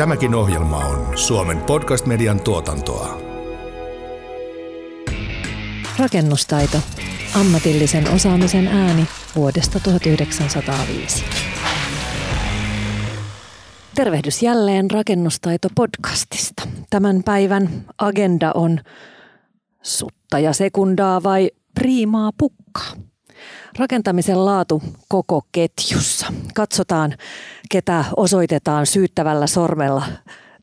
Tämäkin ohjelma on Suomen podcast-median tuotantoa. Rakennustaito. Ammatillisen osaamisen ääni vuodesta 1905. Tervehdys jälleen Rakennustaito-podcastista. Tämän päivän agenda on sutta ja sekundaa vai priimaa pukkaa. Rakentamisen laatu koko ketjussa. Katsotaan, ketä osoitetaan syyttävällä sormella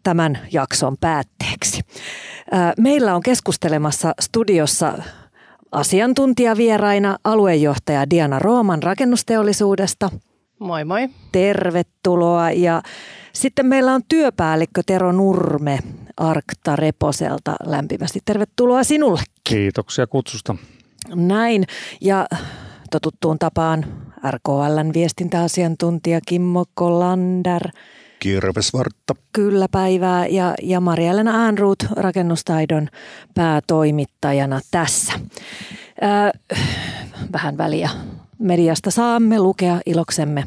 tämän jakson päätteeksi. Meillä on keskustelemassa studiossa asiantuntijavieraina aluejohtaja Diana Rooman rakennusteollisuudesta. Moi moi. Tervetuloa. Ja sitten meillä on työpäällikkö Tero Nurme Arkta Reposelta. Lämpimästi tervetuloa sinulle. Kiitoksia kutsusta. Näin. Ja totuttuun tapaan RKLn viestintäasiantuntija Kimmo Kolander. Kirvesvartta. Kyllä päivää ja, ja Marja-Elena Äänruut rakennustaidon päätoimittajana tässä. Äh, vähän väliä mediasta saamme lukea iloksemme,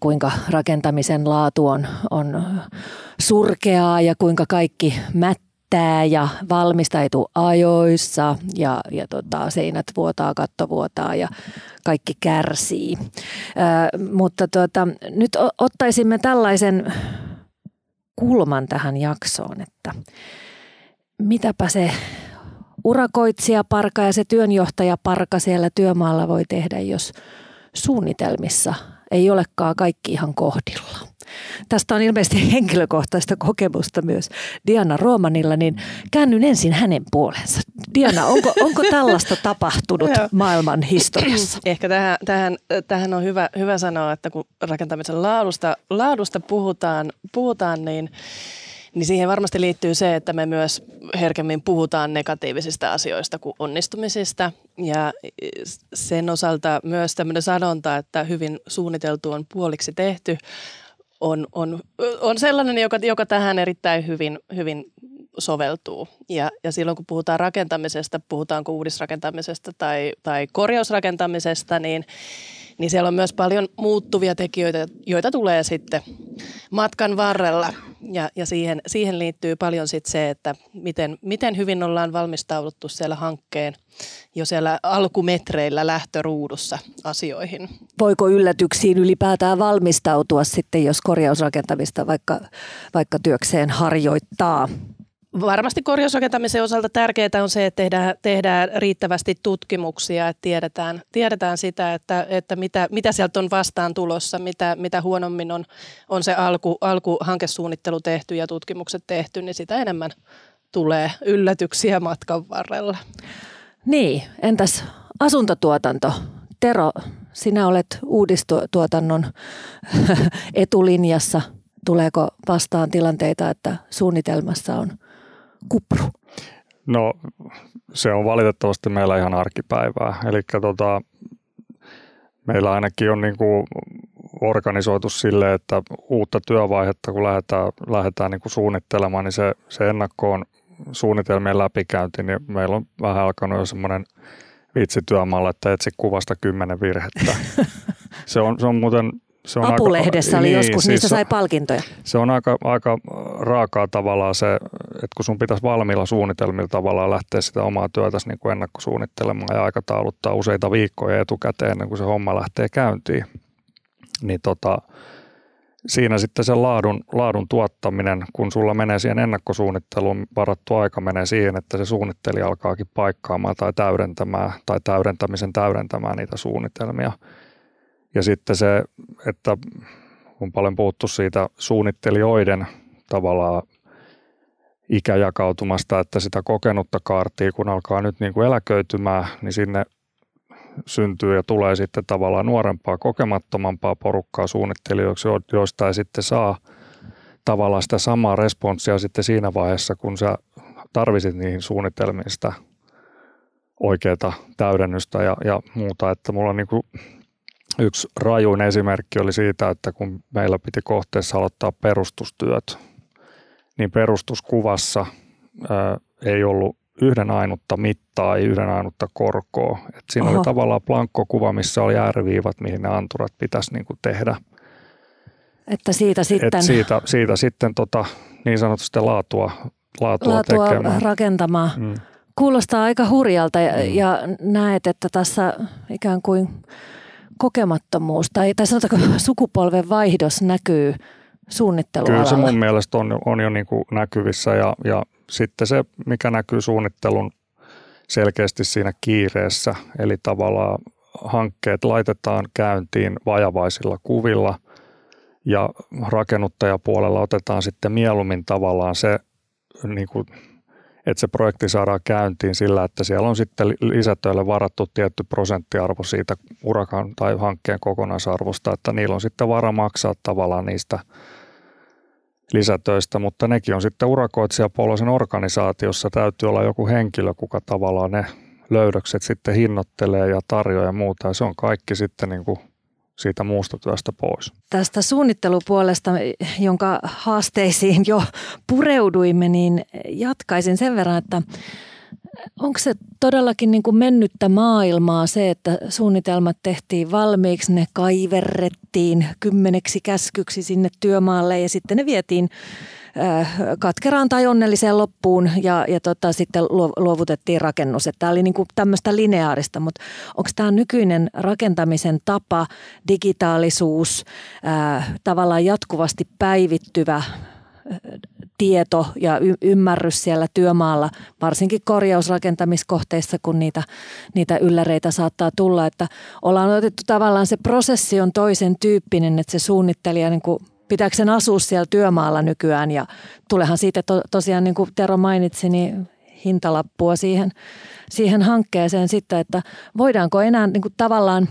kuinka rakentamisen laatu on, on surkeaa ja kuinka kaikki mättää pitää ja valmistautuu ajoissa ja, ja tota, seinät vuotaa, katto vuotaa ja kaikki kärsii. Ö, mutta tota, nyt ottaisimme tällaisen kulman tähän jaksoon, että mitäpä se urakoitsija parka ja se työnjohtaja parka siellä työmaalla voi tehdä, jos suunnitelmissa ei olekaan kaikki ihan kohdilla. Tästä on ilmeisesti henkilökohtaista kokemusta myös Diana Roomanilla, niin käännyn ensin hänen puolensa. Diana, onko, onko tällaista tapahtunut maailman historiassa? Ehkä tähän, tähän, tähän on hyvä, hyvä sanoa, että kun rakentamisen laadusta, laadusta puhutaan, puhutaan niin niin siihen varmasti liittyy se, että me myös herkemmin puhutaan negatiivisista asioista kuin onnistumisista. Ja sen osalta myös tämmöinen sanonta, että hyvin suunniteltu on puoliksi tehty, on, on, on sellainen, joka, joka tähän erittäin hyvin, hyvin soveltuu. Ja, ja silloin kun puhutaan rakentamisesta, puhutaanko uudisrakentamisesta tai, tai korjausrakentamisesta, niin, niin siellä on myös paljon muuttuvia tekijöitä, joita tulee sitten matkan varrella. Ja, ja siihen, siihen liittyy paljon sitten se, että miten, miten hyvin ollaan valmistauduttu siellä hankkeen jo siellä alkumetreillä lähtöruudussa asioihin. Voiko yllätyksiin ylipäätään valmistautua sitten, jos korjausrakentamista vaikka, vaikka työkseen harjoittaa? Varmasti korjausrakentamisen osalta tärkeää on se, että tehdään, tehdään riittävästi tutkimuksia, että tiedetään, tiedetään sitä, että, että mitä, mitä sieltä on vastaan tulossa, mitä, mitä huonommin on, on se alku, alkuhankesuunnittelu tehty ja tutkimukset tehty, niin sitä enemmän tulee yllätyksiä matkan varrella. Niin, entäs asuntotuotanto? Tero, sinä olet uudistuotannon etulinjassa. Tuleeko vastaan tilanteita, että suunnitelmassa on kupru? No se on valitettavasti meillä ihan arkipäivää. Eli tota, meillä ainakin on niin kuin organisoitu sille, että uutta työvaihetta kun lähdetään, lähdetään niin kuin suunnittelemaan, niin se, se ennakkoon suunnitelmien läpikäynti, niin meillä on vähän alkanut jo semmoinen vitsityömaalla, että etsi kuvasta kymmenen virhettä. Se on, se on muuten se on Apulehdessä aika, oli niin, joskus, siis niistä sai palkintoja. Se on aika, aika raakaa tavallaan se, että kun sun pitäisi valmiilla suunnitelmilla tavallaan lähteä sitä omaa työtäsi niin kuin ennakkosuunnittelemaan ja aikatauluttaa useita viikkoja etukäteen ennen kuin se homma lähtee käyntiin, niin tota, siinä sitten se laadun, laadun tuottaminen, kun sulla menee siihen ennakkosuunnitteluun, varattu aika menee siihen, että se suunnittelija alkaakin paikkaamaan tai täydentämään tai täydentämisen täydentämään niitä suunnitelmia. Ja sitten se, että on paljon puhuttu siitä suunnittelijoiden tavallaan ikäjakautumasta, että sitä kokenutta kaartia, kun alkaa nyt niin kuin eläköitymään, niin sinne syntyy ja tulee sitten tavallaan nuorempaa, kokemattomampaa porukkaa suunnittelijoiksi, joista ei sitten saa tavallaan sitä samaa responssia sitten siinä vaiheessa, kun sä tarvisit niihin suunnitelmiin sitä oikeaa täydennystä ja, ja muuta. Että mulla on niin kuin yksi rajuin esimerkki oli siitä, että kun meillä piti kohteessa aloittaa perustustyöt, niin perustuskuvassa ää, ei ollut yhden ainutta mittaa, ei yhden ainutta korkoa. Et siinä Oho. oli tavallaan plankkokuva, missä oli ääriviivat, mihin ne anturat pitäisi niin kuin tehdä. Että siitä sitten... Et siitä, siitä sitten tota, niin sanotusti laatua, laatua, laatua tekemään. rakentamaan. Mm. Kuulostaa aika hurjalta ja, mm. ja näet, että tässä ikään kuin kokemattomuus tai, tai sanotaanko sukupolven vaihdos näkyy suunnittelualalla. Kyllä se mun mielestä on, on jo niin kuin näkyvissä ja, ja sitten se, mikä näkyy suunnittelun selkeästi siinä kiireessä, eli tavallaan hankkeet laitetaan käyntiin vajavaisilla kuvilla ja rakennuttajapuolella otetaan sitten mieluummin tavallaan se, niin kuin, että se projekti saadaan käyntiin sillä, että siellä on sitten lisätöille varattu tietty prosenttiarvo siitä urakan tai hankkeen kokonaisarvosta, että niillä on sitten vara maksaa tavallaan niistä lisätöistä, mutta nekin on sitten urakoitsijapuolisen organisaatiossa täytyy olla joku henkilö, kuka tavallaan ne löydökset sitten hinnoittelee ja tarjoaa ja muuta. Ja se on kaikki sitten niin kuin siitä muusta työstä pois. Tästä suunnittelupuolesta, jonka haasteisiin jo pureuduimme, niin jatkaisin sen verran, että onko se todellakin niin kuin mennyttä maailmaa se, että suunnitelmat tehtiin valmiiksi, ne kaiverrettiin kymmeneksi käskyksi sinne työmaalle ja sitten ne vietiin katkeraan tai onnelliseen loppuun ja, ja tota, sitten luovutettiin rakennus. Tämä oli niin kuin tämmöistä lineaarista, mutta onko tämä nykyinen rakentamisen tapa, digitaalisuus, ää, tavallaan jatkuvasti päivittyvä tieto ja y- ymmärrys siellä työmaalla, varsinkin korjausrakentamiskohteissa, kun niitä, niitä ylläreitä saattaa tulla, että ollaan otettu tavallaan se prosessi on toisen tyyppinen, että se suunnittelija niin kuin pitääkö sen asua siellä työmaalla nykyään ja tulehan siitä to, tosiaan niin kuin Tero mainitsi, niin hintalappua siihen, siihen hankkeeseen sitten, että voidaanko enää niin kuin tavallaan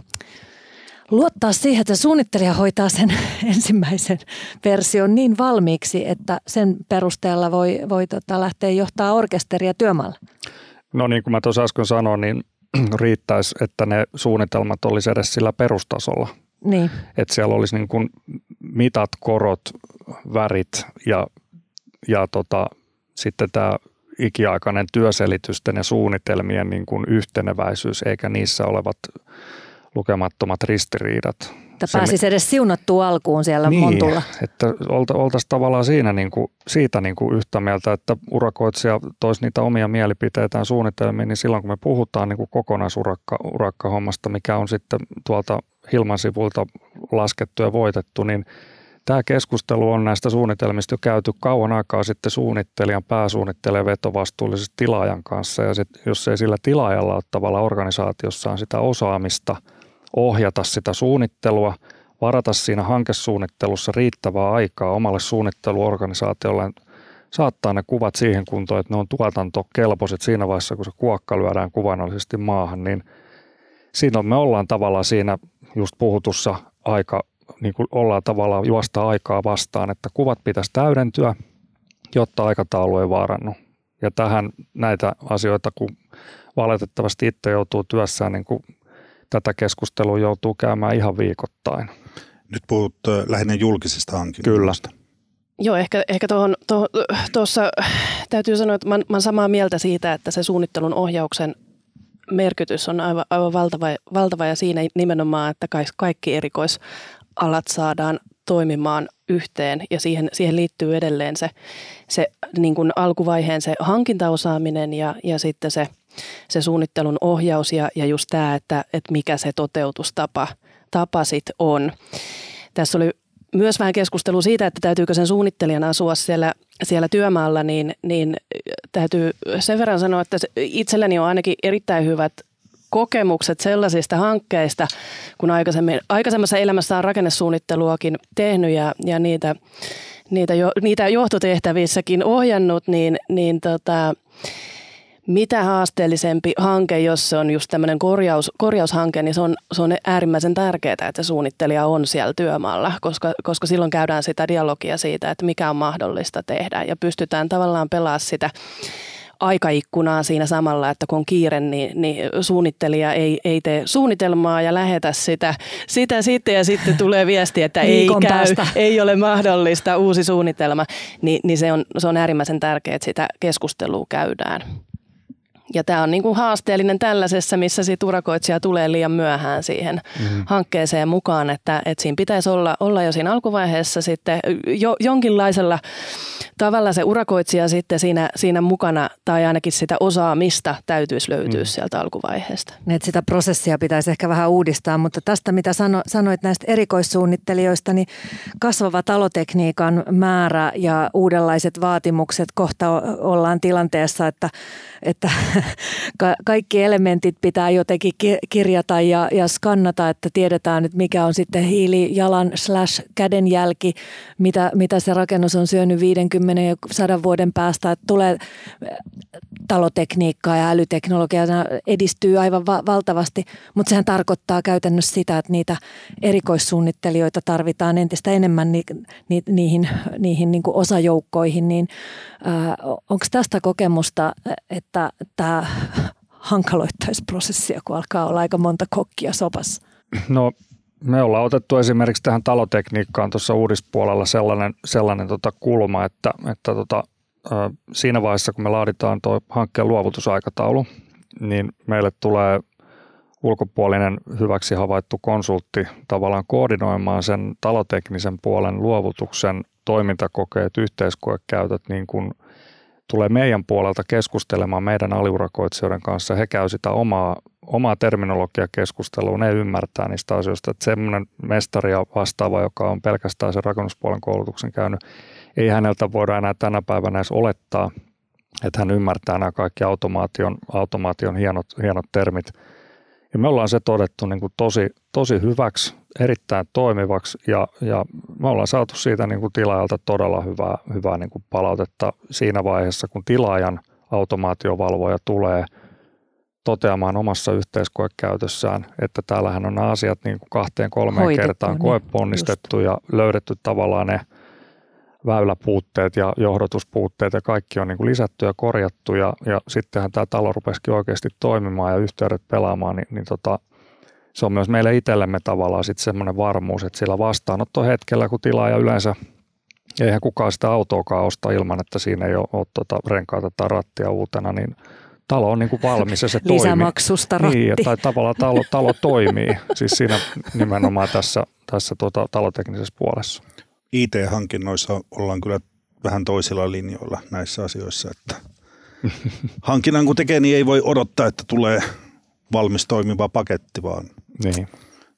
luottaa siihen, että suunnittelija hoitaa sen ensimmäisen version niin valmiiksi, että sen perusteella voi, voi tota lähteä johtaa orkesteria työmaalla? No niin kuin mä tuossa äsken sanoin, niin riittäisi, että ne suunnitelmat olisi edes sillä perustasolla. Niin. Että siellä olisi niin kuin mitat, korot, värit ja, ja tota, sitten tämä ikiaikainen työselitysten ja suunnitelmien niin kuin yhteneväisyys, eikä niissä olevat lukemattomat ristiriidat. Että pääsisi edes siunattua alkuun siellä niin, Montulla. että olta, oltaisiin tavallaan siinä niin kuin, siitä niin kuin yhtä mieltä, että urakoitsija toisi niitä omia mielipiteitään suunnitelmiin, niin silloin kun me puhutaan niin kuin kokonaisurakkahommasta, mikä on sitten tuolta Hilman sivuilta laskettu ja voitettu, niin Tämä keskustelu on näistä suunnitelmista jo käyty kauan aikaa sitten suunnittelijan pääsuunnitteleja vetovastuullisesti tilaajan kanssa. Ja sit, jos ei sillä tilaajalla ole tavallaan organisaatiossaan sitä osaamista ohjata sitä suunnittelua, varata siinä hankesuunnittelussa riittävää aikaa omalle suunnitteluorganisaatiolle, saattaa ne kuvat siihen kuntoon, että ne on tuotantokelpoiset siinä vaiheessa, kun se kuokka lyödään kuvainnollisesti maahan, niin siinä me ollaan tavallaan siinä just puhutussa aika niin kuin ollaan tavallaan juosta aikaa vastaan, että kuvat pitäisi täydentyä, jotta aikataulu ei vaarannu. Ja tähän näitä asioita, kun valitettavasti itse joutuu työssään, niin kuin tätä keskustelua joutuu käymään ihan viikoittain. Nyt puhut lähinnä julkisista hankinnoista. Kyllä. Joo, ehkä, ehkä tuossa täytyy sanoa, että mä, mä olen samaa mieltä siitä, että se suunnittelun ohjauksen merkitys on aivan, aivan valtava, valtava ja siinä nimenomaan, että kaikki erikois alat saadaan toimimaan yhteen ja siihen, siihen liittyy edelleen se, se niin kuin alkuvaiheen se hankintaosaaminen ja, ja sitten se, se suunnittelun ohjaus ja, ja just tämä, että, että mikä se toteutustapa tapa sit on. Tässä oli myös vähän keskustelu siitä, että täytyykö sen suunnittelijan asua siellä, siellä työmaalla, niin, niin täytyy sen verran sanoa, että itselläni on ainakin erittäin hyvät kokemukset sellaisista hankkeista, kun aikaisemmin, aikaisemmassa elämässä on rakennesuunnitteluakin tehnyt ja, ja niitä, niitä, jo, niitä johtotehtävissäkin ohjannut, niin, niin tota, mitä haasteellisempi hanke, jos se on just tämmöinen korjaus, korjaushanke, niin se on, se on äärimmäisen tärkeää, että se suunnittelija on siellä työmaalla, koska, koska silloin käydään sitä dialogia siitä, että mikä on mahdollista tehdä ja pystytään tavallaan pelaamaan sitä aikaikkunaa siinä samalla, että kun on kiire, niin, niin suunnittelija ei, ei tee suunnitelmaa ja lähetä sitä, sitä sitten ja sitten tulee viesti, että ei käy, ei ole mahdollista uusi suunnitelma, niin, niin se, on, se on äärimmäisen tärkeää, että sitä keskustelua käydään. Ja tämä on niin kuin haasteellinen tällaisessa, missä sit urakoitsija tulee liian myöhään siihen mm-hmm. hankkeeseen mukaan, että, että siinä pitäisi olla, olla jo siinä alkuvaiheessa sitten jo, jonkinlaisella tavallaan se urakoitsija sitten siinä, siinä mukana tai ainakin sitä osaamista täytyisi löytyä mm. sieltä alkuvaiheesta. Niin, että sitä prosessia pitäisi ehkä vähän uudistaa, mutta tästä mitä sano, sanoit näistä erikoissuunnittelijoista, niin kasvava talotekniikan määrä ja uudenlaiset vaatimukset kohta ollaan tilanteessa, että, että kaikki elementit pitää jotenkin kirjata ja, ja skannata, että tiedetään nyt mikä on sitten hiilijalan slash kädenjälki, mitä, mitä se rakennus on syönyt 50 ja 100 vuoden päästä. Että tulee talotekniikkaa ja älyteknologia edistyy aivan va- valtavasti, mutta sehän tarkoittaa käytännössä sitä, että niitä erikoissuunnittelijoita tarvitaan entistä enemmän ni- ni- niihin, niihin niin kuin osajoukkoihin, niin onko tästä kokemusta, että tämä hankaloittaisi prosessia, kun alkaa olla aika monta kokkia sopassa? No me ollaan otettu esimerkiksi tähän talotekniikkaan tuossa uudispuolella sellainen, sellainen tota kulma, että, että tota, siinä vaiheessa, kun me laaditaan tuo hankkeen luovutusaikataulu, niin meille tulee ulkopuolinen hyväksi havaittu konsultti tavallaan koordinoimaan sen taloteknisen puolen luovutuksen toimintakokeet, yhteiskoekäytöt niin kuin tulee meidän puolelta keskustelemaan meidän aliurakoitsijoiden kanssa. He käy sitä omaa, omaa terminologiakeskustelua, ne ymmärtää niistä asioista. Että semmoinen mestari ja vastaava, joka on pelkästään sen rakennuspuolen koulutuksen käynyt, ei häneltä voida enää tänä päivänä edes olettaa, että hän ymmärtää nämä kaikki automaation, automaation hienot, hienot termit. Ja me ollaan se todettu niin kuin tosi, tosi hyväksi, erittäin toimivaksi ja, ja me ollaan saatu siitä niin kuin tilaajalta todella hyvää, hyvää niin kuin palautetta siinä vaiheessa, kun tilaajan automaatiovalvoja tulee toteamaan omassa yhteiskoekäytössään, että täällähän on nämä asiat niin kuin kahteen kolmeen Hoitettu, kertaan niin, koeponnistettu just. ja löydetty tavallaan ne – väyläpuutteet ja johdotuspuutteet ja kaikki on niin kuin lisätty ja korjattu ja, ja sittenhän tämä talo rupesikin oikeasti toimimaan ja yhteydet pelaamaan, niin, niin tota, se on myös meille itsellemme tavallaan sitten semmoinen varmuus, että sillä vastaanottohetkellä, kun tilaaja yleensä, eihän kukaan sitä autoakaan osta ilman, että siinä ei ole, ole tuota renkaita tai rattia uutena, niin talo on niin kuin valmis ja se toimii. Lisämaksusta ratti. Niin, tai tavallaan talo, talo toimii, siis siinä nimenomaan tässä, tässä tuota, taloteknisessä puolessa. IT-hankinnoissa ollaan kyllä vähän toisilla linjoilla näissä asioissa, että hankinnan kun tekee, niin ei voi odottaa, että tulee valmis toimiva paketti, vaan niin.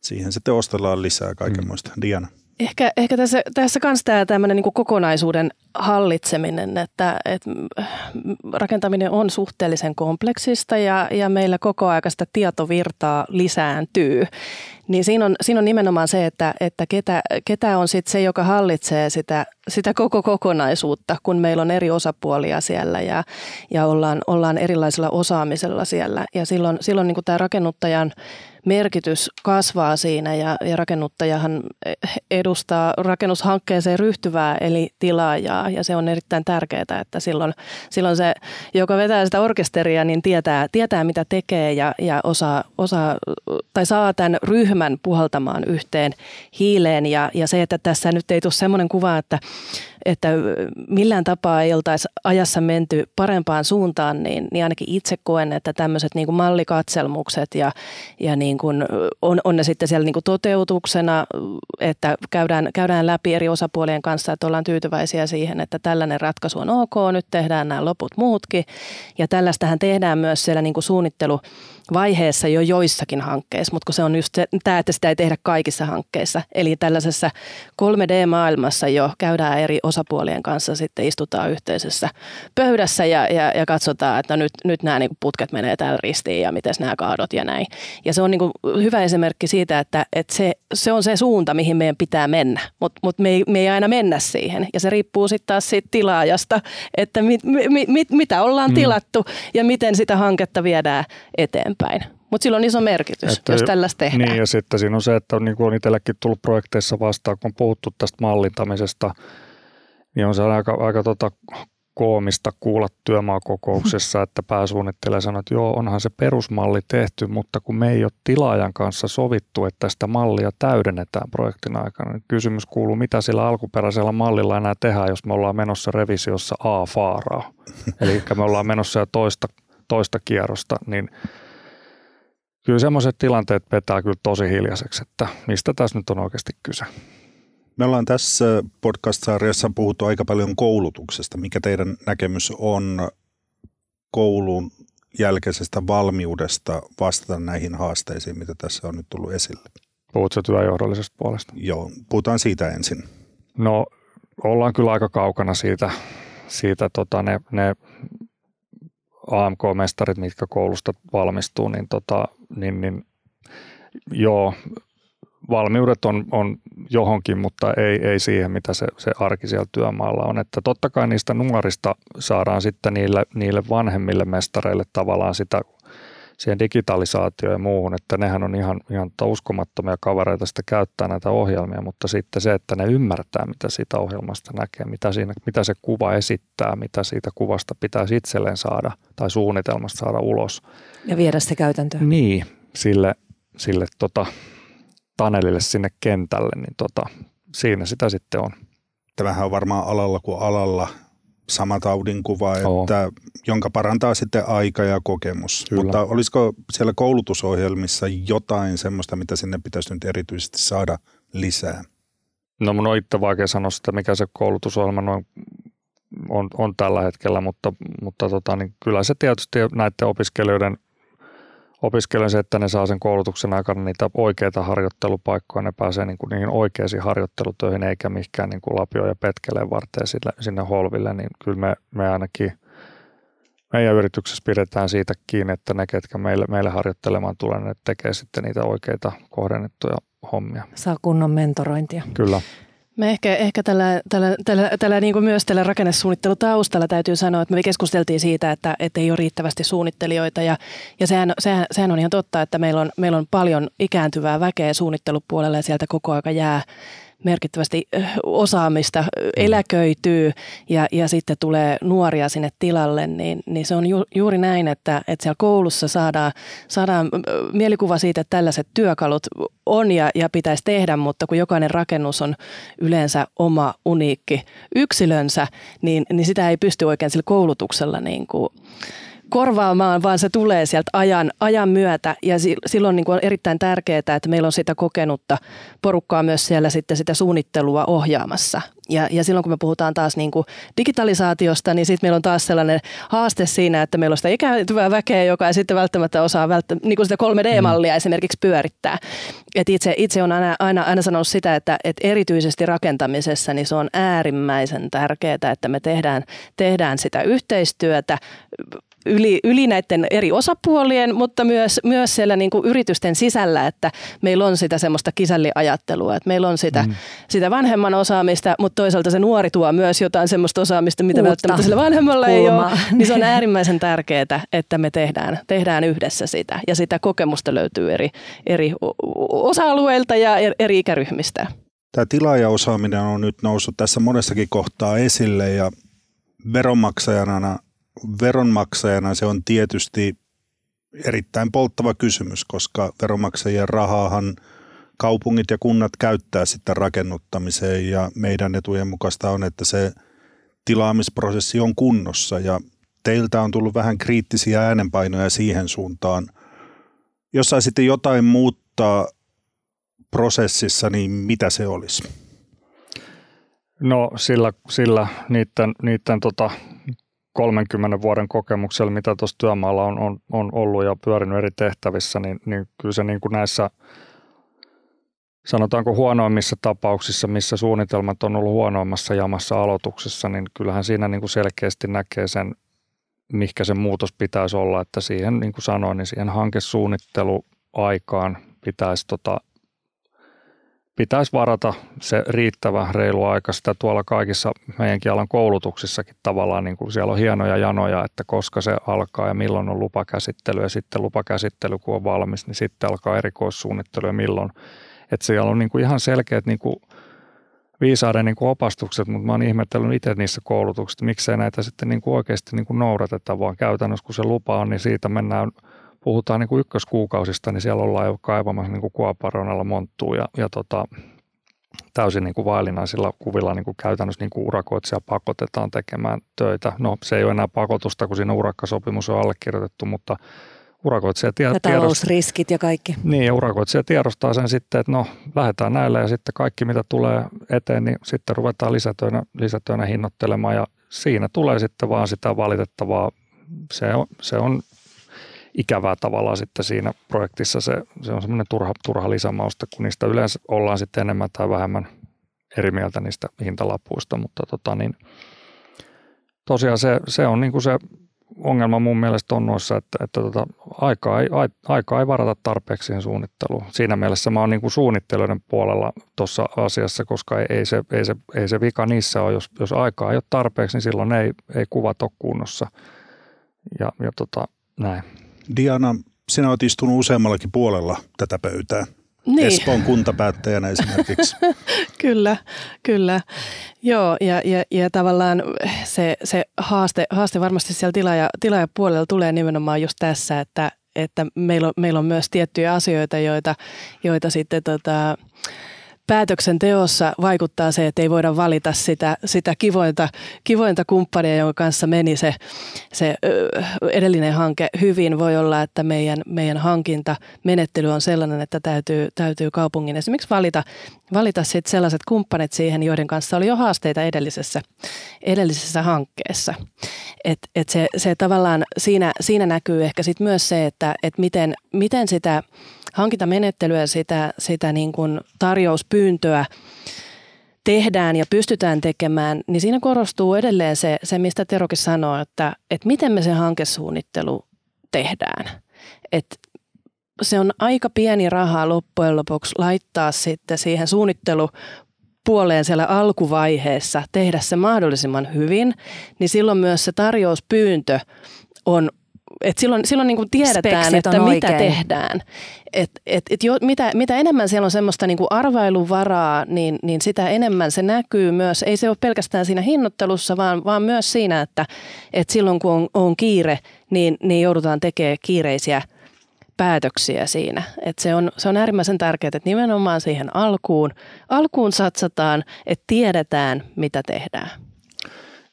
siihen sitten ostellaan lisää kaikenmoista. Mm. Diana. Ehkä, ehkä tässä, tässä kanssa tämä tämmöinen niin kokonaisuuden hallitseminen, että, että rakentaminen on suhteellisen kompleksista ja, ja meillä koko ajan sitä tietovirtaa lisääntyy. Niin siinä on, siinä on nimenomaan se, että, että ketä, ketä on sitten se, joka hallitsee sitä, sitä koko kokonaisuutta, kun meillä on eri osapuolia siellä ja, ja ollaan, ollaan erilaisella osaamisella siellä. Ja silloin, silloin niin tämä rakennuttajan merkitys kasvaa siinä ja, ja rakennuttajahan edustaa rakennushankkeeseen ryhtyvää eli tilaajaa ja se on erittäin tärkeää, että silloin, silloin se, joka vetää sitä orkesteria, niin tietää, tietää mitä tekee ja, ja osaa, osaa tai saa tämän ryhmän puhaltamaan yhteen hiileen ja, ja se, että tässä nyt ei tule semmoinen kuva, että että millään tapaa ei oltaisi ajassa menty parempaan suuntaan, niin, niin ainakin itse koen, että tämmöiset niin kuin mallikatselmukset ja, ja niin kuin on, on ne sitten siellä niin kuin toteutuksena, että käydään, käydään läpi eri osapuolien kanssa, että ollaan tyytyväisiä siihen, että tällainen ratkaisu on ok, nyt tehdään nämä loput muutkin. Ja tällaistähän tehdään myös siellä niin kuin suunnittelu vaiheessa jo joissakin hankkeissa, mutta kun se on just se, tämä, että sitä ei tehdä kaikissa hankkeissa. Eli tällaisessa 3D-maailmassa jo käydään eri osapuolien kanssa, sitten istutaan yhteisessä pöydässä ja, ja, ja katsotaan, että nyt, nyt nämä niin putket menee täällä ristiin ja miten nämä kaadot ja näin. Ja se on niin hyvä esimerkki siitä, että, että se, se on se suunta, mihin meidän pitää mennä, mutta mut me, ei, me ei aina mennä siihen. Ja se riippuu sitten taas siitä tilaajasta, että mit, mit, mit, mitä ollaan mm. tilattu ja miten sitä hanketta viedään eteenpäin eteenpäin. Mutta sillä on iso merkitys, että, jos tällaista tehdään. Niin, ja sitten siinä on se, että niin kuin on itsellekin tullut projekteissa vastaan, kun on puhuttu tästä mallintamisesta, niin on se aika, aika tota, koomista kuulla työmaakokouksessa, että pääsuunnittelija sanoo, että joo, onhan se perusmalli tehty, mutta kun me ei ole tilaajan kanssa sovittu, että sitä mallia täydennetään projektin aikana, niin kysymys kuuluu, mitä sillä alkuperäisellä mallilla enää tehdään, jos me ollaan menossa revisiossa A-faaraa. Eli me ollaan menossa jo toista, toista kierrosta, niin kyllä semmoiset tilanteet vetää kyllä tosi hiljaiseksi, että mistä tässä nyt on oikeasti kyse. Me ollaan tässä podcast-sarjassa puhuttu aika paljon koulutuksesta. Mikä teidän näkemys on koulun jälkeisestä valmiudesta vastata näihin haasteisiin, mitä tässä on nyt tullut esille? Puhutko työjohdollisesta puolesta? Joo, puhutaan siitä ensin. No ollaan kyllä aika kaukana siitä, siitä tota, ne, ne AMK-mestarit, mitkä koulusta valmistuu, niin, tota, niin, niin joo, valmiudet on, on johonkin, mutta ei, ei siihen, mitä se, se arki siellä työmaalla on. Että totta kai niistä nuorista saadaan sitten niille, niille vanhemmille mestareille tavallaan sitä siihen digitalisaatioon ja muuhun, että nehän on ihan, ihan uskomattomia kavereita sitä käyttää näitä ohjelmia, mutta sitten se, että ne ymmärtää, mitä siitä ohjelmasta näkee, mitä, siinä, mitä se kuva esittää, mitä siitä kuvasta pitäisi itselleen saada tai suunnitelmasta saada ulos. Ja viedä se käytäntöön. Niin, sille, sille tota, Tanelille sinne kentälle, niin tota, siinä sitä sitten on. Tämähän on varmaan alalla kuin alalla sama taudinkuva, Oo. että, jonka parantaa sitten aika ja kokemus. Kyllä. Mutta olisiko siellä koulutusohjelmissa jotain semmoista, mitä sinne pitäisi nyt erityisesti saada lisää? No mun on itse vaikea sanoa sitä, mikä se koulutusohjelma noin on, on tällä hetkellä, mutta, mutta tota, niin kyllä se tietysti näiden opiskelijoiden opiskelijoiden se, että ne saa sen koulutuksen aikana niitä oikeita harjoittelupaikkoja, ne pääsee niin kuin niihin oikeisiin harjoittelutöihin eikä mihinkään niin kuin lapio ja petkeleen varteen sille, sinne holville, niin kyllä me, me ainakin meidän yrityksessä pidetään siitä kiinni, että ne, ketkä meille, meille harjoittelemaan tulee, ne tekee sitten niitä oikeita kohdennettuja hommia. Saa kunnon mentorointia. Kyllä. Me ehkä, ehkä tällä, tällä, tällä, tällä niin kuin myös tällä rakennesuunnittelutaustalla täytyy sanoa, että me keskusteltiin siitä, että, että ei ole riittävästi suunnittelijoita. Ja, ja sehän, sehän, sehän, on ihan totta, että meillä on, meillä on paljon ikääntyvää väkeä suunnittelupuolella ja sieltä koko aika jää merkittävästi osaamista eläköityy ja, ja sitten tulee nuoria sinne tilalle, niin, niin se on ju, juuri näin, että, että siellä koulussa saadaan, saadaan mielikuva siitä, että tällaiset työkalut on ja, ja pitäisi tehdä, mutta kun jokainen rakennus on yleensä oma uniikki yksilönsä, niin, niin sitä ei pysty oikein sillä koulutuksella niin kuin korvaamaan, vaan se tulee sieltä ajan, ajan myötä ja silloin niin kuin on erittäin tärkeää, että meillä on sitä kokenutta porukkaa myös siellä sitten sitä suunnittelua ohjaamassa. Ja, ja silloin kun me puhutaan taas niin kuin digitalisaatiosta, niin sitten meillä on taas sellainen haaste siinä, että meillä on sitä ikääntyvää väkeä, joka ei sitten välttämättä osaa välttä, niin kuin sitä 3D-mallia mm. esimerkiksi pyörittää. Et itse, itse on aina, aina, aina sanonut sitä, että, että erityisesti rakentamisessa niin se on äärimmäisen tärkeää, että me tehdään, tehdään sitä yhteistyötä yli, yli näiden eri osapuolien, mutta myös, myös siellä niin kuin yritysten sisällä, että meillä on sitä semmoista kisälliajattelua, että meillä on sitä, mm. sitä vanhemman osaamista, mutta toisaalta se nuori tuo myös jotain semmoista osaamista, mitä Uutta välttämättä sillä vanhemmalla kulmaa. ei ole, niin se on äärimmäisen tärkeää, että me tehdään, tehdään yhdessä sitä ja sitä kokemusta löytyy eri, eri osa-alueilta ja eri ikäryhmistä. Tämä tilaajaosaaminen on nyt noussut tässä monessakin kohtaa esille ja veronmaksajana veronmaksajana se on tietysti erittäin polttava kysymys, koska veronmaksajien rahaahan kaupungit ja kunnat käyttää sitten rakennuttamiseen ja meidän etujen mukaista on, että se tilaamisprosessi on kunnossa ja teiltä on tullut vähän kriittisiä äänenpainoja siihen suuntaan. Jos saisitte jotain muuttaa prosessissa, niin mitä se olisi? No sillä, sillä niiden, niiden tota 30 vuoden kokemuksella, mitä tuossa työmaalla on, on, on ollut ja pyörinyt eri tehtävissä, niin, niin kyllä se niin kuin näissä sanotaanko huonoimmissa tapauksissa, missä suunnitelmat on ollut huonoimmassa jamassa aloituksessa, niin kyllähän siinä niin kuin selkeästi näkee sen, mikä se muutos pitäisi olla, että siihen, niin kuin sanoin, niin siihen hankesuunnitteluaikaan pitäisi tota, pitäisi varata se riittävä reilu aika sitä tuolla kaikissa meidänkin alan koulutuksissakin tavallaan, niin kuin siellä on hienoja janoja, että koska se alkaa ja milloin on lupakäsittely ja sitten lupakäsittely kun on valmis, niin sitten alkaa erikoissuunnittelu ja milloin. Että siellä on niin kuin ihan selkeät niin kuin viisaiden niin kuin opastukset, mutta mä oon ihmetellyt itse niissä koulutuksissa, miksei näitä sitten niin kuin oikeasti niin kuin noudateta, vaan käytännössä kun se lupa on, niin siitä mennään – puhutaan niin kuin ykköskuukausista, niin siellä ollaan jo kaivamassa niin kuin kuoparonalla monttuu ja, ja tota, täysin niin kuin vaillinaisilla kuvilla niin kuin käytännössä niin kuin urakoitsija pakotetaan tekemään töitä. No se ei ole enää pakotusta, kun siinä urakkasopimus on allekirjoitettu, mutta urakoitsija tie, ja talousriskit ja kaikki. Niin, ja urakoitsija tiedostaa sen sitten, että no lähdetään näillä ja sitten kaikki mitä tulee eteen, niin sitten ruvetaan lisätöinä, lisätöinä hinnoittelemaan ja siinä tulee sitten vaan sitä valitettavaa, se on, se on ikävää tavallaan sitten siinä projektissa, se, se on semmoinen turha, turha lisämausta, kun niistä yleensä ollaan sitten enemmän tai vähemmän eri mieltä niistä hintalapuista, mutta tota niin, tosiaan se, se on niin kuin se ongelma mun mielestä on noissa, että, että tota, aikaa, ei, aikaa ei varata tarpeeksi siihen suunnitteluun. Siinä mielessä mä oon niin kuin suunnittelijoiden puolella tuossa asiassa, koska ei, ei, se, ei, se, ei se vika niissä ole. Jos, jos aikaa ei ole tarpeeksi, niin silloin ei, ei kuvat ole kunnossa. Ja, ja tota, näin. Diana, sinä olet istunut useammallakin puolella tätä pöytää. Niin. Espoon kuntapäättäjänä esimerkiksi. kyllä, kyllä. Joo, ja, ja, ja tavallaan se, se haaste, haaste varmasti siellä tilaaja, tilaajapuolella tulee nimenomaan just tässä, että, että meillä, on, meillä on myös tiettyjä asioita, joita, joita sitten tota, päätöksenteossa vaikuttaa se, että ei voida valita sitä, sitä kivointa, kivointa kumppania, jonka kanssa meni se, se edellinen hanke hyvin. Voi olla, että meidän, meidän hankintamenettely on sellainen, että täytyy, täytyy kaupungin esimerkiksi valita, valita sit sellaiset kumppanit siihen, joiden kanssa oli jo haasteita edellisessä, edellisessä hankkeessa. Et, et se, se tavallaan siinä, siinä näkyy ehkä sit myös se, että et miten, miten sitä hankintamenettelyä, sitä, sitä niin kuin tarjouspyyntöä tehdään ja pystytään tekemään, niin siinä korostuu edelleen se, se mistä Terokin sanoo, että, että miten me se hankesuunnittelu tehdään. Et se on aika pieni raha loppujen lopuksi laittaa sitten siihen suunnittelu puoleen siellä alkuvaiheessa, tehdä se mahdollisimman hyvin, niin silloin myös se tarjouspyyntö on et silloin, silloin niin kuin tiedetään, että mitä oikein. tehdään. Et, et, et jo, mitä, mitä enemmän siellä on semmoista niin kuin arvailuvaraa, niin, niin sitä enemmän se näkyy myös. Ei se ole pelkästään siinä hinnoittelussa, vaan, vaan myös siinä, että, että silloin kun on, on kiire, niin, niin joudutaan tekemään kiireisiä päätöksiä siinä. Et se, on, se on äärimmäisen tärkeää, että nimenomaan siihen alkuun, alkuun satsataan, että tiedetään, mitä tehdään.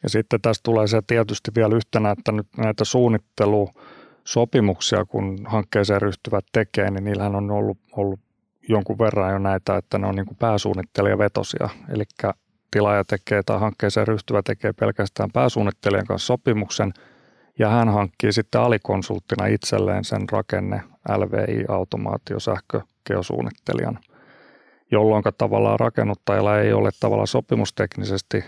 Ja sitten tästä tulee se tietysti vielä yhtenä, että nyt näitä suunnittelusopimuksia, kun hankkeeseen ryhtyvät tekee, niin niillähän on ollut, ollut jonkun verran jo näitä, että ne on niin pääsuunnittelijavetosia. Eli tilaaja tekee tai hankkeeseen ryhtyvä tekee pelkästään pääsuunnittelijan kanssa sopimuksen ja hän hankkii sitten alikonsulttina itselleen sen rakenne LVI, automaatio, sähkö, geosuunnittelijan, jolloin tavallaan rakennuttajalla ei ole tavallaan sopimusteknisesti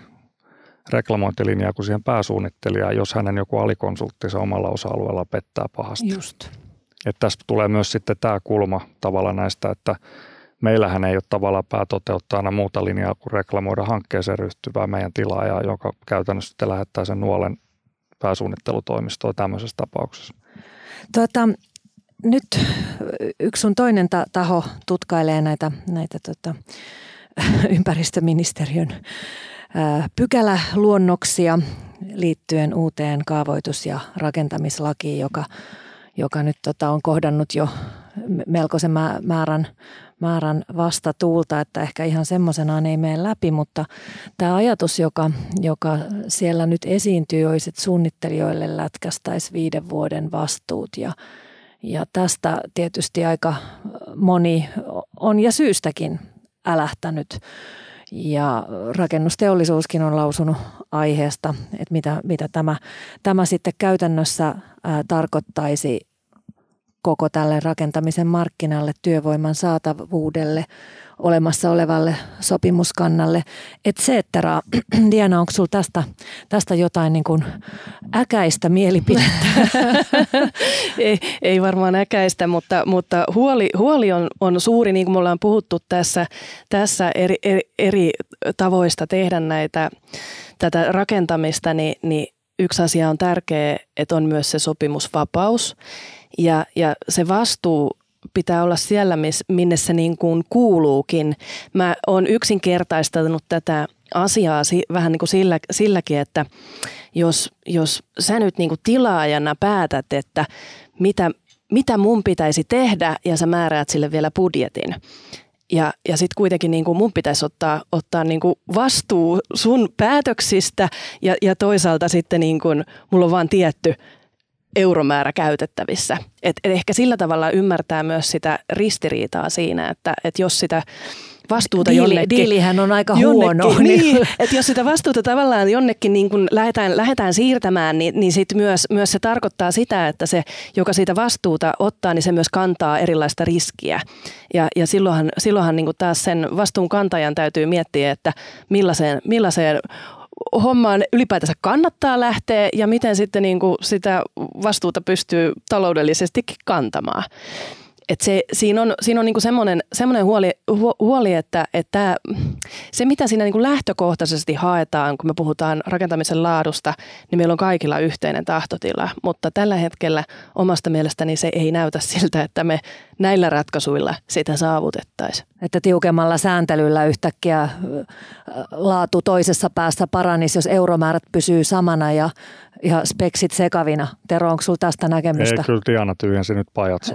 reklamointilinjaa kuin siihen pääsuunnittelijaan, jos hänen joku alikonsulttinsa omalla osa-alueella pettää pahasti. Just. Että tässä tulee myös sitten tämä kulma tavalla näistä, että meillähän ei ole tavallaan päätoteuttajana muuta linjaa kuin reklamoida hankkeeseen ryhtyvää meidän tilaajaa, joka käytännössä sitten lähettää sen nuolen pääsuunnittelutoimistoon tämmöisessä tapauksessa. Tuota, nyt yksi sun toinen taho tutkailee näitä, näitä tota, ympäristöministeriön pykäläluonnoksia liittyen uuteen kaavoitus- ja rakentamislakiin, joka, joka nyt tota, on kohdannut jo melkoisen määrän, määrän vastatuulta, että ehkä ihan semmoisenaan ei mene läpi, mutta tämä ajatus, joka, joka siellä nyt esiintyy, olisi, että suunnittelijoille lätkästäisi viiden vuoden vastuut ja, ja tästä tietysti aika moni on ja syystäkin älähtänyt ja rakennusteollisuuskin on lausunut aiheesta, että mitä, mitä tämä, tämä sitten käytännössä ää, tarkoittaisi koko tälle rakentamisen markkinalle, työvoiman saatavuudelle, olemassa olevalle sopimuskannalle, et cetera. Diana, onko sinulla tästä, tästä jotain niin kuin äkäistä mielipidettä? ei, ei varmaan äkäistä, mutta, mutta huoli, huoli on, on suuri, niin kuin me ollaan puhuttu tässä, tässä eri, eri, eri tavoista tehdä näitä, tätä rakentamista, niin, niin yksi asia on tärkeä, että on myös se sopimusvapaus ja, ja se vastuu pitää olla siellä, minne se niin kuin kuuluukin. Mä oon yksinkertaistanut tätä asiaa vähän niin kuin sillä, silläkin, että jos, jos sä nyt niin kuin tilaajana päätät, että mitä, mitä mun pitäisi tehdä ja sä määräät sille vielä budjetin, ja, ja sitten kuitenkin niin kuin mun pitäisi ottaa, ottaa niin kuin vastuu sun päätöksistä ja, ja toisaalta sitten niin kuin mulla on vaan tietty euromäärä käytettävissä. Et, et ehkä sillä tavalla ymmärtää myös sitä ristiriitaa siinä, että et jos sitä vastuuta Diili, jonnekin. Diilihän on aika jonnekin, huono. Niin, että jos sitä vastuuta tavallaan jonnekin niin kun lähdetään, lähdetään siirtämään, niin, niin sit myös, myös se tarkoittaa sitä, että se, joka siitä vastuuta ottaa, niin se myös kantaa erilaista riskiä. Ja, ja silloinhan, silloinhan niin taas sen vastuun kantajan täytyy miettiä, että millaiseen, millaiseen hommaan ylipäätänsä kannattaa lähteä ja miten sitten niin kuin sitä vastuuta pystyy taloudellisestikin kantamaan. Et se, siinä on, siinä on niinku semmoinen, semmoinen huoli, huoli, että, että se mitä siinä niinku lähtökohtaisesti haetaan, kun me puhutaan rakentamisen laadusta, niin meillä on kaikilla yhteinen tahtotila. Mutta tällä hetkellä omasta mielestäni se ei näytä siltä, että me näillä ratkaisuilla sitä saavutettaisiin. Että tiukemmalla sääntelyllä yhtäkkiä laatu toisessa päässä paranisi, jos euromäärät pysyy samana ja, ja speksit sekavina. Tero, onko sinulla tästä näkemystä? Ei, kyllä Diana tyhjensi nyt pajat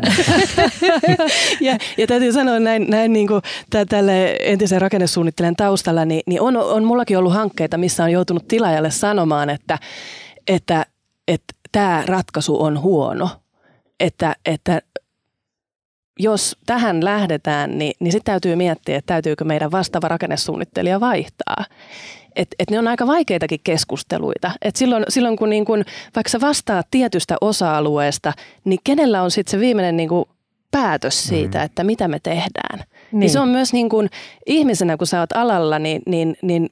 ja, ja täytyy sanoa näin, näin niin kuin tälle entisen rakennesuunnittelijan taustalla, niin, niin on, on mullakin ollut hankkeita, missä on joutunut tilaajalle sanomaan, että, että, että tämä ratkaisu on huono. Että, että jos tähän lähdetään, niin, niin sitten täytyy miettiä, että täytyykö meidän vastaava rakennesuunnittelija vaihtaa. Et, et ne on aika vaikeitakin keskusteluita. Et silloin, silloin kun niin kun, vaikka sä vastaat tietystä osa-alueesta, niin kenellä on sitten se viimeinen niin kun päätös siitä, mm. että mitä me tehdään. Niin. niin se on myös niin kun, ihmisenä, kun sä oot alalla, niin, niin, niin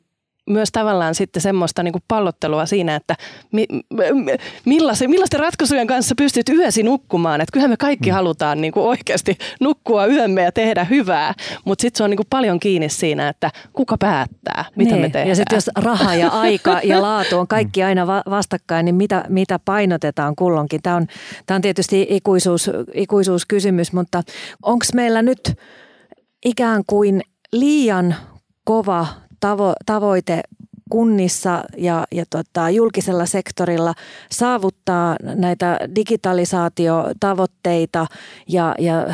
myös tavallaan sitten semmoista niin kuin pallottelua siinä, että mi, millaisen, millaisten ratkaisujen kanssa pystyt yösi nukkumaan. Että kyllähän me kaikki mm. halutaan niin kuin oikeasti nukkua yömme ja tehdä hyvää, mutta sitten se on niin kuin paljon kiinni siinä, että kuka päättää, mitä niin. me tehdään. Ja sitten jos raha ja aika ja laatu on kaikki aina vastakkain, niin mitä, mitä painotetaan kulloinkin? Tämä on, tämä on tietysti ikuisuus, ikuisuuskysymys, mutta onko meillä nyt ikään kuin liian kova tavo, tavoite kunnissa ja, ja tota, julkisella sektorilla saavuttaa näitä digitalisaatiotavoitteita ja, ja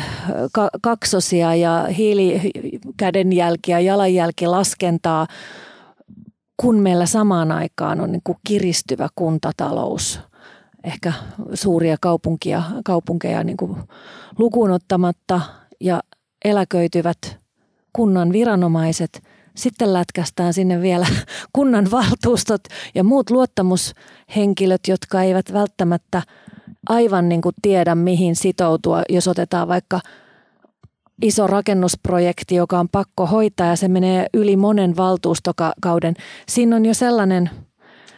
ka, kaksosia ja hiilikädenjälkiä, jalanjälkilaskentaa, kun meillä samaan aikaan on niin kuin kiristyvä kuntatalous, ehkä suuria kaupunkia, kaupunkeja niin kuin lukuun ottamatta ja eläköityvät kunnan viranomaiset – sitten lätkästään sinne vielä kunnan valtuustot ja muut luottamushenkilöt, jotka eivät välttämättä aivan niin kuin tiedä, mihin sitoutua, jos otetaan vaikka iso rakennusprojekti, joka on pakko hoitaa ja se menee yli monen valtuustokauden. Siinä on jo sellainen,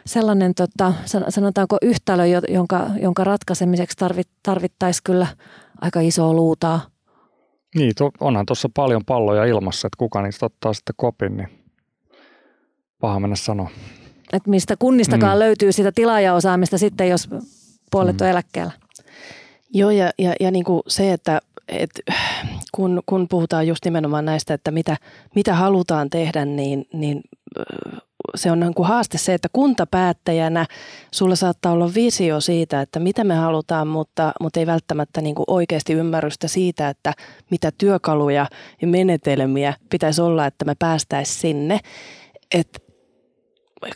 sellainen tota, sanotaanko yhtälö, jonka, jonka ratkaisemiseksi tarvittaisiin kyllä aika isoa luutaa – niin, to, onhan tuossa paljon palloja ilmassa, että kuka niistä ottaa sitten kopin, niin paha mennä sanoa. Et mistä kunnistakaan mm. löytyy sitä tilaajaosaamista sitten, jos puolet mm. on eläkkeellä. Joo, ja, ja, ja niin kuin se, että et, kun, kun puhutaan just nimenomaan näistä, että mitä, mitä halutaan tehdä, niin, niin se on niin kuin haaste se, että kuntapäättäjänä sulla saattaa olla visio siitä, että mitä me halutaan, mutta, mutta ei välttämättä niin kuin oikeasti ymmärrystä siitä, että mitä työkaluja ja menetelmiä pitäisi olla, että me päästäisiin sinne. Et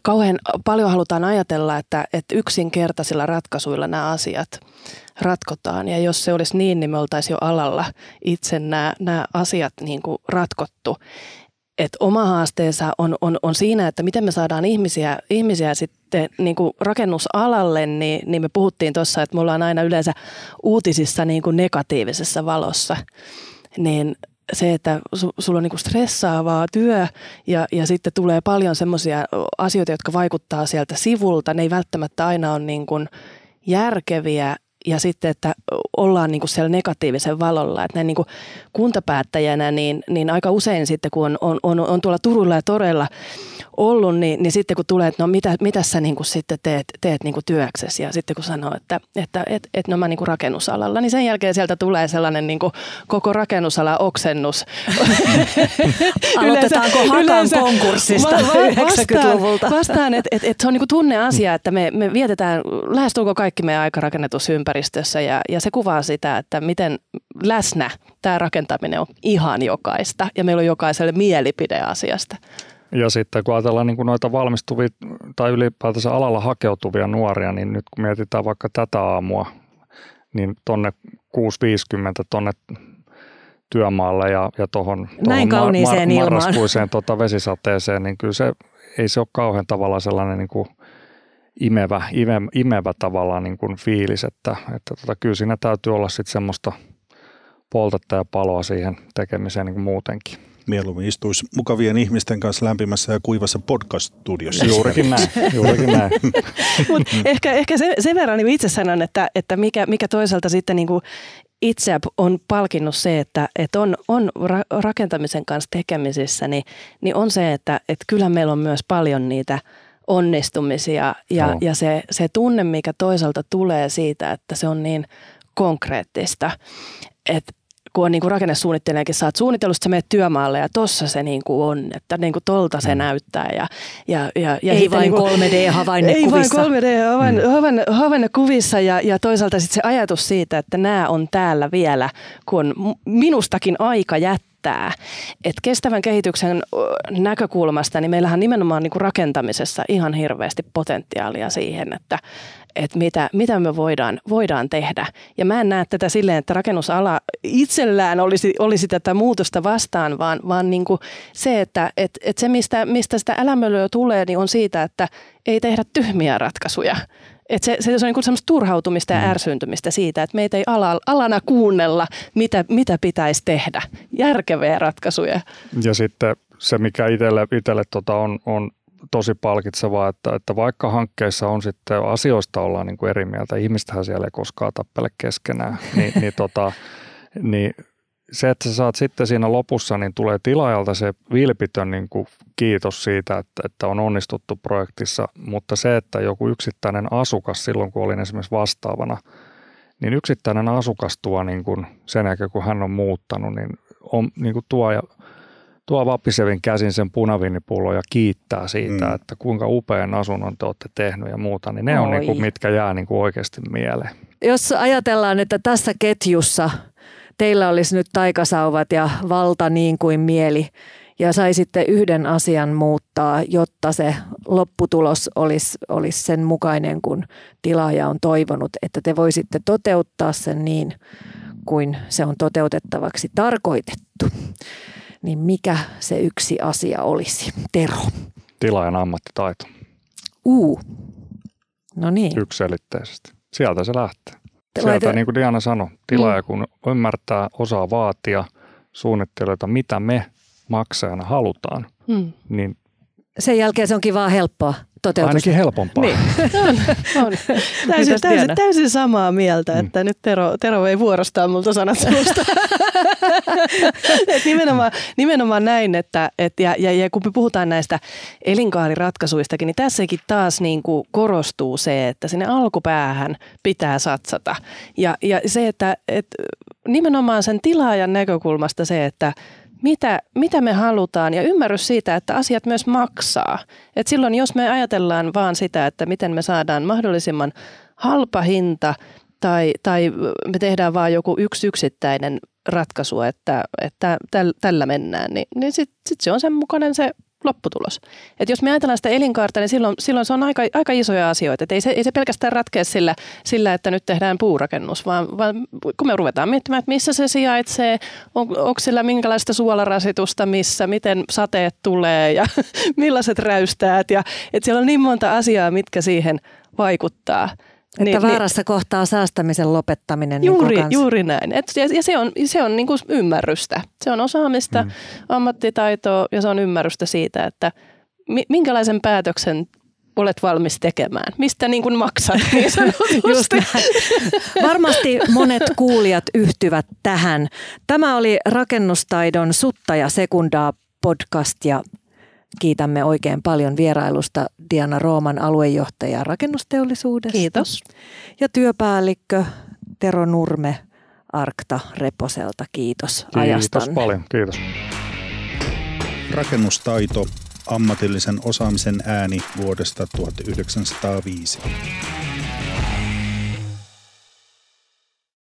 kauhean paljon halutaan ajatella, että, että yksinkertaisilla ratkaisuilla nämä asiat ratkotaan. Ja jos se olisi niin, niin me oltaisiin jo alalla itse nämä, nämä asiat niin kuin ratkottu että oma haasteensa on, on, on siinä, että miten me saadaan ihmisiä, ihmisiä sitten niin kuin rakennusalalle, niin, niin me puhuttiin tuossa, että me ollaan aina yleensä uutisissa niin kuin negatiivisessa valossa. Niin se, että su, sulla on niin kuin stressaavaa työ ja, ja sitten tulee paljon semmoisia asioita, jotka vaikuttaa sieltä sivulta. Ne ei välttämättä aina ole niin kuin järkeviä ja sitten, että ollaan niin kuin siellä negatiivisen valolla. Että näin niin kuin kuntapäättäjänä, niin, niin aika usein sitten, kun on, on, on, tuolla Turulla ja Torella ollut, niin, niin sitten kun tulee, että no mitä, mitä sä niin kuin sitten teet, teet niin kuin työksesi ja sitten kun sanoo, että, että et, et no mä niin kuin rakennusalalla, niin sen jälkeen sieltä tulee sellainen niin kuin koko rakennusala oksennus. Aloitetaanko Hakan yleensä, konkurssista va- va- 90-luvulta? Vastaan, että et, et se on niin kuin tunneasia, että me, me vietetään lähestulkoon kaikki meidän aika rakennetussa ympäristössä ja, ja se kuvaa sitä, että miten läsnä tämä rakentaminen on ihan jokaista ja meillä on jokaiselle mielipide asiasta. Ja sitten kun ajatellaan niin kuin noita valmistuvia tai ylipäätänsä alalla hakeutuvia nuoria, niin nyt kun mietitään vaikka tätä aamua, niin tonne 6.50 tonne työmaalle ja, ja tuohon Näin kauniiseen mar- mar- marraskuiseen tota vesisateeseen, niin kyllä se ei se ole kauhean tavallaan sellainen niin kuin imevä, imevä, imevä tavallaan niin kuin fiilis, että, että tota, kyllä siinä täytyy olla sitten semmoista poltetta ja paloa siihen tekemiseen niin kuin muutenkin. Mieluummin istuisi mukavien ihmisten kanssa lämpimässä ja kuivassa podcast-studiossa. Juurikin näin. Juurikin näin. Mut ehkä, ehkä sen, sen verran niin itse sanon, että, että mikä, mikä toisaalta sitten niin kuin itse on palkinnut se, että, että on, on rakentamisen kanssa tekemisissä, niin, niin on se, että, että kyllä meillä on myös paljon niitä onnistumisia ja, no. ja se, se tunne, mikä toisaalta tulee siitä, että se on niin konkreettista. Että kun on niin kuin rakennesuunnittelijakin, sä oot suunnitellut, sä menet työmaalle ja tossa se niin kuin on, että niin kuin tolta se mm. näyttää. Ja, ja, ja, ja ei vain niin 3D-havainnekuvissa. Ei vain 3D-havainnekuvissa mm. ja, ja toisaalta sitten se ajatus siitä, että nämä on täällä vielä, kun minustakin aika jättää että kestävän kehityksen näkökulmasta, niin meillähän nimenomaan niin kuin rakentamisessa ihan hirveästi potentiaalia siihen, että, että mitä, mitä me voidaan, voidaan tehdä. Ja mä en näe tätä silleen, että rakennusala itsellään olisi, olisi tätä muutosta vastaan, vaan, vaan niin kuin se, että et, et se mistä, mistä sitä älämölyä tulee, niin on siitä, että ei tehdä tyhmiä ratkaisuja. Et se, se on niin semmoista turhautumista ja mm. ärsyyntymistä siitä, että meitä ei ala, alana kuunnella, mitä, mitä pitäisi tehdä. Järkeviä ratkaisuja. Ja sitten se, mikä itselle, itselle tota on, on tosi palkitsevaa, että, että vaikka hankkeissa on sitten asioista ollaan niin kuin eri mieltä, ihmistähän siellä ei koskaan tappele keskenään, niin, niin, tota, niin se, että sä saat sitten siinä lopussa, niin tulee tilaajalta se vilpitön niin kuin kiitos siitä, että, että on onnistuttu projektissa, mutta se, että joku yksittäinen asukas silloin, kun olin esimerkiksi vastaavana, niin yksittäinen asukas tuo niin kuin sen jälkeen, kun hän on muuttanut, niin, on, niin kuin tuo ja tuo vapisevin käsin sen punavinnipullon ja kiittää siitä, mm. että kuinka upean asunnon te olette tehnyt ja muuta, niin ne Oi. on niin kuin, mitkä jää niin kuin oikeasti mieleen. Jos ajatellaan, että tässä ketjussa teillä olisi nyt taikasauvat ja valta niin kuin mieli ja saisitte yhden asian muuttaa, jotta se lopputulos olisi, olisi sen mukainen, kun tilaaja on toivonut, että te voisitte toteuttaa sen niin kuin se on toteutettavaksi tarkoitettu niin mikä se yksi asia olisi? Tero. Tilaajan ammattitaito. Uu. No niin. Yksiselitteisesti. Sieltä se lähtee. Sieltä, Laite... niin kuin Diana sanoi, tilaaja mm. kun ymmärtää, osaa vaatia suunnittelijoita, mitä me maksajana halutaan, mm. niin sen jälkeen se onkin vaan helppoa toteutusta. Ainakin helpompaa. Niin. on, on. Täysin, täysin, täysin samaa mieltä, että mm. nyt Tero, Tero ei vuorostaa multa sanat suusta. et nimenomaan, nimenomaan näin, että et, ja, ja, ja kun me puhutaan näistä elinkaariratkaisuistakin, niin tässäkin taas niin kuin korostuu se, että sinne alkupäähän pitää satsata. Ja, ja se, että et, nimenomaan sen tilaajan näkökulmasta se, että mitä, mitä me halutaan ja ymmärrys siitä, että asiat myös maksaa. Et silloin jos me ajatellaan vaan sitä, että miten me saadaan mahdollisimman halpa hinta tai, tai me tehdään vaan joku yksi yksittäinen ratkaisu, että, että tällä mennään, niin, niin sitten sit se on sen mukainen se lopputulos. Et jos me ajatellaan sitä elinkaarta, niin silloin, silloin se on aika, aika isoja asioita. Et ei, se, ei se pelkästään ratkea sillä, sillä, että nyt tehdään puurakennus, vaan, vaan kun me ruvetaan miettimään, että missä se sijaitsee, on, onko sillä minkälaista suolarasitusta, missä, miten sateet tulee ja millaiset räystäät. Ja, et siellä on niin monta asiaa, mitkä siihen vaikuttaa. Että niin, vaarassa niin, kohtaa säästämisen lopettaminen. Niin juuri, niin juuri näin. Et, ja, ja se on, se on niin kuin ymmärrystä. Se on osaamista, mm. ammattitaitoa ja se on ymmärrystä siitä, että minkälaisen päätöksen olet valmis tekemään? Mistä niin kuin maksat niin Just Varmasti monet kuulijat yhtyvät tähän. Tämä oli rakennustaidon sutta ja sekundaa podcast ja Kiitämme oikein paljon vierailusta Diana Rooman aluejohtaja rakennusteollisuudesta. Kiitos. Ja työpäällikkö Tero Nurme Arkta Reposelta. Kiitos, Kiitos ajastanne. paljon, kiitos. Rakennustaito, ammatillisen osaamisen ääni vuodesta 1905.